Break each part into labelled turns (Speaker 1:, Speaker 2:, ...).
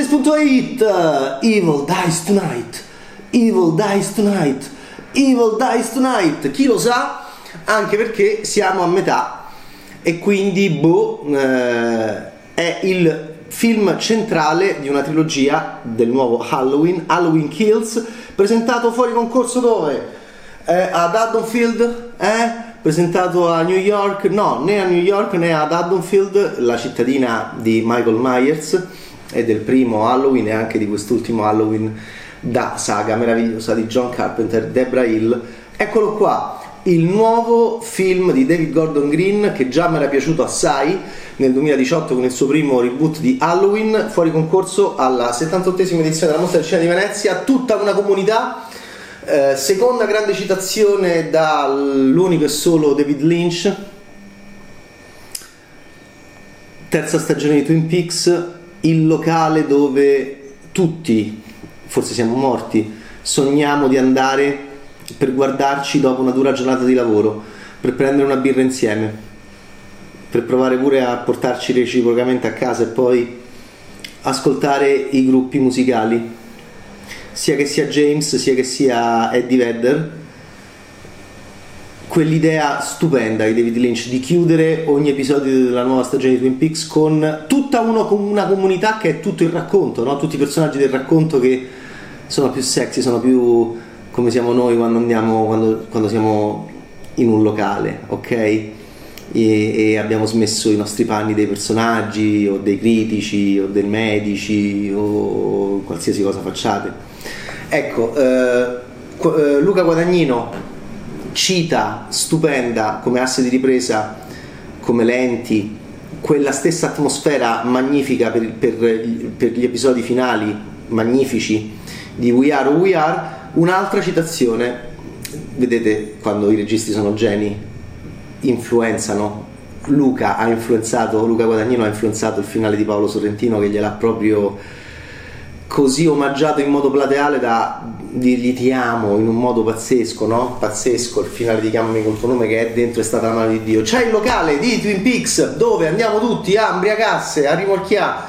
Speaker 1: Games.it Evil Dies Tonight Evil Dies Tonight Evil Dies Tonight Chi lo sa? Anche perché siamo a metà e quindi boh eh, è il film centrale di una trilogia del nuovo Halloween Halloween Kills presentato fuori concorso dove? Eh, ad Haddonfield? Eh? presentato a New York? No, né a New York né ad Haddonfield, la cittadina di Michael Myers e del primo Halloween e anche di quest'ultimo Halloween da saga meravigliosa di John Carpenter, Debra Hill. Eccolo qua, il nuovo film di David Gordon Green che già mi era piaciuto assai nel 2018 con il suo primo reboot di Halloween, fuori concorso alla 78esima edizione della Mostra del Cinema di Venezia, tutta una comunità. Eh, seconda grande citazione dall'unico e solo David Lynch. Terza stagione di Twin Peaks, il locale dove tutti, forse siamo morti, sogniamo di andare per guardarci dopo una dura giornata di lavoro, per prendere una birra insieme, per provare pure a portarci reciprocamente a casa e poi ascoltare i gruppi musicali, sia che sia James sia che sia Eddie Vedder quell'idea stupenda di David Lynch di chiudere ogni episodio della nuova stagione di Twin Peaks con tutta uno, una comunità che è tutto il racconto, no? tutti i personaggi del racconto che sono più sexy, sono più come siamo noi quando andiamo quando, quando siamo in un locale, ok? E, e, abbiamo smesso i nostri panni dei personaggi o dei critici o dei medici o qualsiasi cosa facciate. Ecco, eh, eh Luca Guadagnino cita stupenda come asse di ripresa, come lenti, quella stessa atmosfera magnifica per, per, per gli episodi finali, magnifici, di We Are We Are, un'altra citazione, vedete quando i registi sono geni, influenzano. Luca ha influenzato, Luca Guadagnino ha influenzato il finale di Paolo Sorrentino che gliel'ha proprio così omaggiato in modo plateale da dirgli ti amo in un modo pazzesco, no? Pazzesco, il finale di Chiamami col tuo nome che è dentro è stata la mano di Dio. C'è il locale di Twin Peaks dove andiamo tutti a imbriacarsi, a rimorchiare,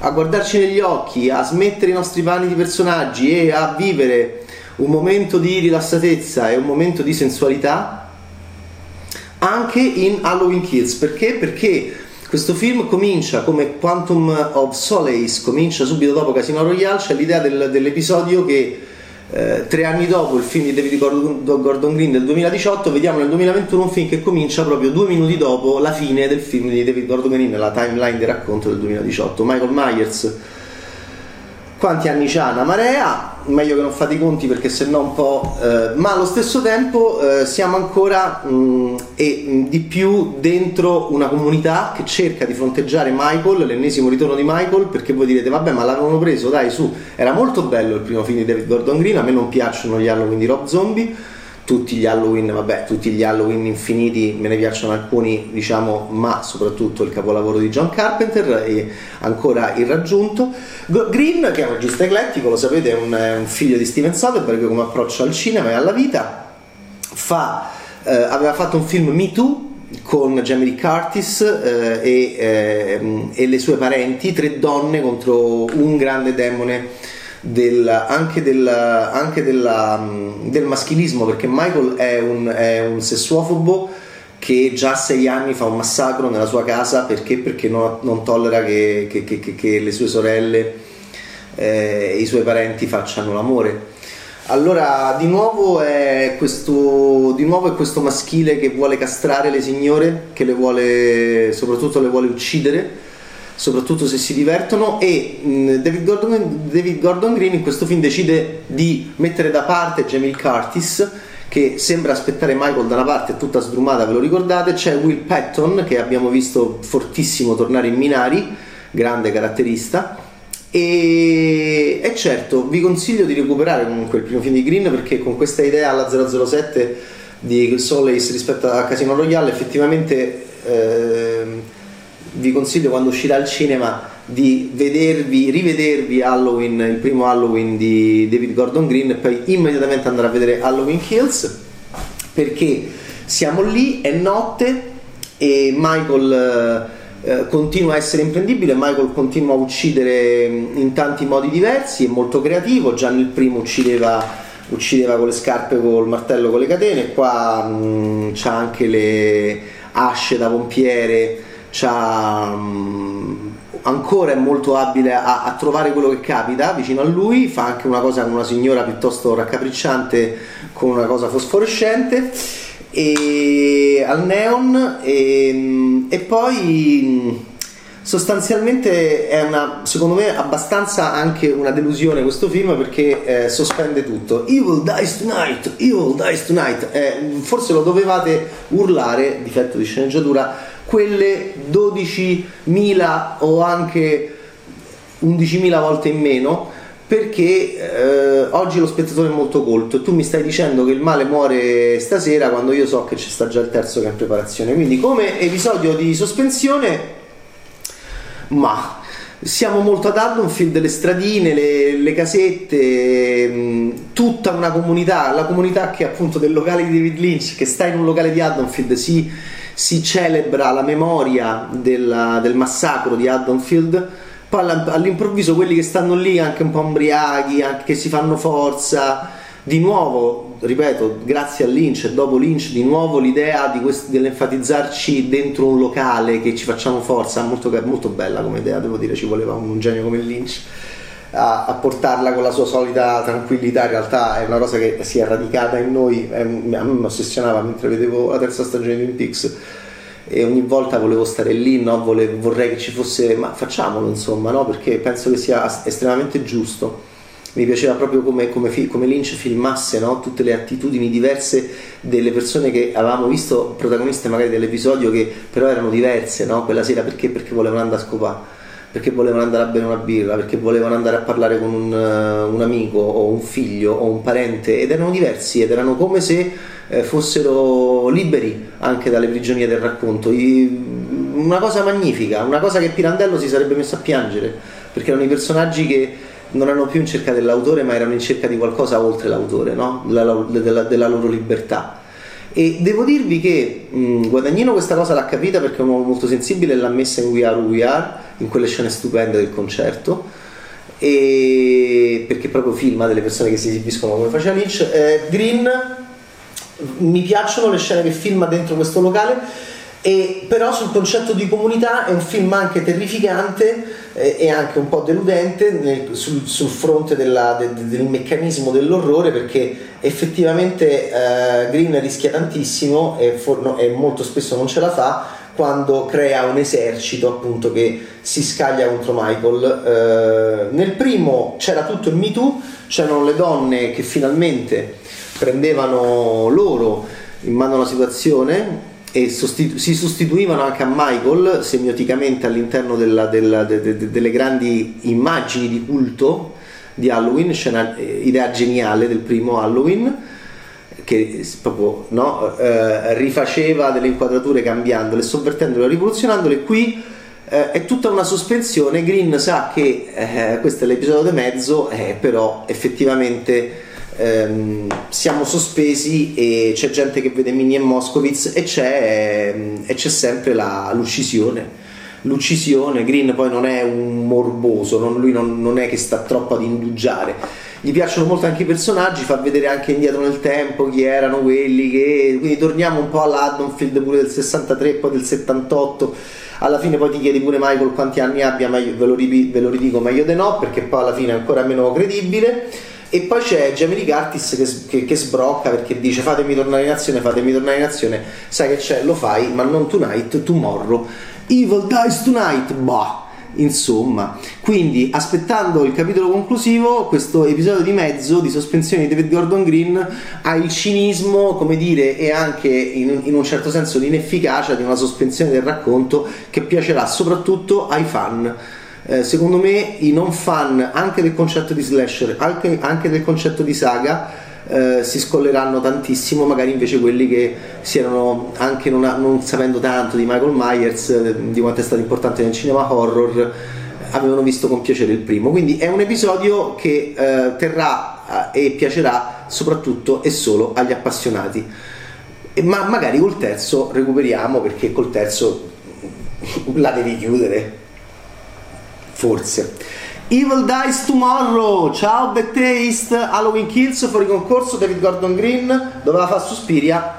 Speaker 1: a guardarci negli occhi, a smettere i nostri panni di personaggi e a vivere un momento di rilassatezza e un momento di sensualità anche in Halloween Kills. Perché? Perché questo film comincia come Quantum of Solace, comincia subito dopo Casino Royale, c'è l'idea del, dell'episodio che eh, tre anni dopo il film di David Gordon, Gordon, Green del 2018, vediamo nel 2021 un film che comincia proprio due minuti dopo la fine del film di David Gordon Green, la timeline di racconto del 2018. Michael Myers quanti anni c'ha una marea, meglio che non fate i conti perché se no un po'... Eh, ma allo stesso tempo eh, siamo ancora mh, mm, e mh, mm, di più dentro una comunità che cerca di fronteggiare Michael, l'ennesimo ritorno di Michael, perché voi direte vabbè ma l'avevano preso, dai su, era molto bello il primo film di David Gordon Green, a me non piacciono gli Halloween di Rob Zombie, tutti gli Halloween, vabbè, tutti gli Halloween infiniti, me ne piacciono alcuni, diciamo, ma soprattutto il capolavoro di John Carpenter e ancora irraggiunto. Green, che è un regista eclettico, lo sapete, è un, è un figlio di Steven Soderbergh come approccio al cinema e alla vita, fa, eh, aveva fatto un film Me Too con Jamie Curtis eh, e, eh, e le sue parenti, tre donne contro un grande demone del, anche, del, anche della, del maschilismo, perché Michael è un, è un sessuofobo che già a sei anni fa un massacro nella sua casa perché, perché non, non, tollera che, che, che, che, le sue sorelle e eh, i suoi parenti facciano l'amore. Allora, di nuovo, questo, di nuovo è questo maschile che vuole castrare le signore, che le vuole, soprattutto le vuole uccidere soprattutto se si divertono e mh, David, Gordon, David, Gordon, Green in questo film decide di mettere da parte Jamie Curtis che sembra aspettare Michael da una parte tutta sdrumata, ve lo ricordate, c'è Will Patton che abbiamo visto fortissimo tornare in Minari, grande caratterista. E, e certo vi consiglio di recuperare comunque il primo film di Green perché con questa idea alla 007 di Solace rispetto a Casino Royale effettivamente eh, vi consiglio quando uscirà al cinema di vedervi, rivedervi Halloween, il primo Halloween di David Gordon Green e poi immediatamente andare a vedere Halloween Kills perché siamo lì, è notte e Michael eh, continua a essere imprendibile, Michael continua a uccidere in tanti modi diversi, è molto creativo, già nel primo uccideva, uccideva con le scarpe, col martello, con le catene, qua mh, c'ha anche le asce da pompiere, Mh, ancora è molto abile a, a, trovare quello che capita vicino a lui, fa anche una cosa con una signora piuttosto raccapricciante con una cosa fosforescente e, al neon e, e poi sostanzialmente è una, secondo me abbastanza anche una delusione questo film perché eh, sospende tutto. Evil dies tonight Evil dies tonight. Eh, forse lo dovevate urlare difetto di sceneggiatura quelle 12.000 o anche 11.000 volte in meno perché eh, oggi lo spettatore è molto colto e tu mi stai dicendo che il male muore stasera quando io so che ci sta già il terzo che è in preparazione. Quindi come episodio di sospensione, ma siamo molto ad Haddonfield, le stradine, le, le casette, mh, mm, tutta una comunità, la comunità che appunto del locale di David Lynch, che sta in un locale di Haddonfield, si, si celebra la memoria della, del massacro di Haddonfield poi all'improvviso quelli che stanno lì anche un po' ubriachi, anche che si fanno forza, di nuovo, ripeto, grazie a Lynch e dopo Lynch, di nuovo l'idea di quest- dell'enfatizzarci dentro un locale che ci facciamo forza, molto, molto bella come idea, devo dire, ci voleva un genio come Lynch. A, a, portarla con la sua solita tranquillità in realtà è una cosa che si è radicata in noi è, a me mi ossessionava mentre vedevo la terza stagione di Twin e ogni volta volevo stare lì, no? Vole, vorrei che ci fosse, ma facciamolo insomma, no? perché penso che sia estremamente giusto. Mi piaceva proprio come, come, come Lynch filmasse no? tutte le attitudini diverse delle persone che avevamo visto, protagoniste magari dell'episodio, che però erano diverse quella sera perché? Perché volevano andare a scopare perché volevano andare a bere una birra, perché volevano andare a parlare con un, un amico o un figlio o un parente ed erano diversi ed erano come se eh, fossero liberi anche dalle prigionie del racconto. I, una cosa magnifica, una cosa che Pirandello si sarebbe messo a piangere, perché erano i personaggi che non erano più in cerca dell'autore, ma erano in cerca di qualcosa oltre l'autore, no? della, della, della loro libertà. E devo dirvi che mh, Guadagnino questa cosa l'ha capita perché è un uomo molto sensibile e l'ha messa in We Are We Are, in quelle scene stupende del concerto, e perché proprio filma delle persone che si esibiscono come faceva Lynch. Eh, Green mi piacciono le scene che filma dentro questo locale e però sul concetto di comunità è un film anche terrificante eh, e anche un po' deludente nel, sul, sul, fronte della, de, del meccanismo dell'orrore perché effettivamente eh, Green rischia tantissimo e, for, no, e molto spesso non ce la fa quando crea un esercito appunto che si scaglia contro Michael. Eh, nel primo c'era tutto il Me Too, c'erano le donne che finalmente prendevano loro in mano la situazione e sostitu- si sostituivano anche a Michael semioticamente all'interno della, della, de, de, delle grandi immagini di culto di Halloween, scena, eh, idea geniale del primo Halloween che proprio no, eh, rifaceva delle inquadrature cambiandole, sovvertendole, rivoluzionandole. Qui eh, è tutta una sospensione. Green sa che eh, questo è l'episodio di mezzo eh, però effettivamente ehm, siamo sospesi e c'è gente che vede Mini e Moscovitz e c'è, ehm, e c'è sempre la, l'uccisione l'uccisione, Green poi non è un morboso, non, lui non, non, è che sta troppo ad indugiare. Gli piacciono molto anche i personaggi, fa vedere anche indietro nel tempo chi erano quelli che. Quindi torniamo un po' all'Addonfield pure del 63, poi del 78. Alla fine poi ti chiedi pure Michael quanti anni abbia, ma io ve lo, ve lo ridico meglio di no, perché poi alla fine è ancora meno credibile. E poi c'è Jamie Curtis che, che, che, sbrocca perché dice fatemi tornare in azione, fatemi tornare in azione, sai che c'è, lo fai, ma non tonight, tomorrow. Evil dies tonight, bah. Insomma, quindi aspettando il capitolo conclusivo, questo episodio di mezzo di sospensione di David Gordon Green ha il cinismo, come dire, e anche in, in un certo senso l'inefficacia di una sospensione del racconto che piacerà soprattutto ai fan eh, secondo me i non fan anche del concetto di slasher, anche, anche del concetto di saga, eh, si scolleranno tantissimo, magari invece quelli che si erano anche non, non sapendo tanto di Michael Myers, eh, di quanto è stato importante nel cinema horror, avevano visto con piacere il primo. Quindi è un episodio che eh, terrà eh, e piacerà soprattutto e solo agli appassionati. E ma magari col terzo recuperiamo perché col terzo la devi chiudere. Forse. Evil Dies Tomorrow, ciao Bad Taste, Halloween Kills, fuori concorso, David Gordon Green, doveva fare Suspiria,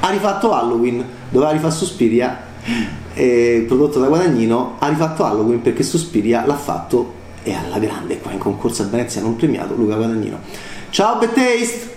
Speaker 1: ha rifatto Halloween, doveva rifare Suspiria, eh, prodotto da Guadagnino, ha rifatto Halloween perché Suspiria l'ha fatto e alla grande qua in concorso a Venezia non premiato Luca Guadagnino. Ciao Bad Taste!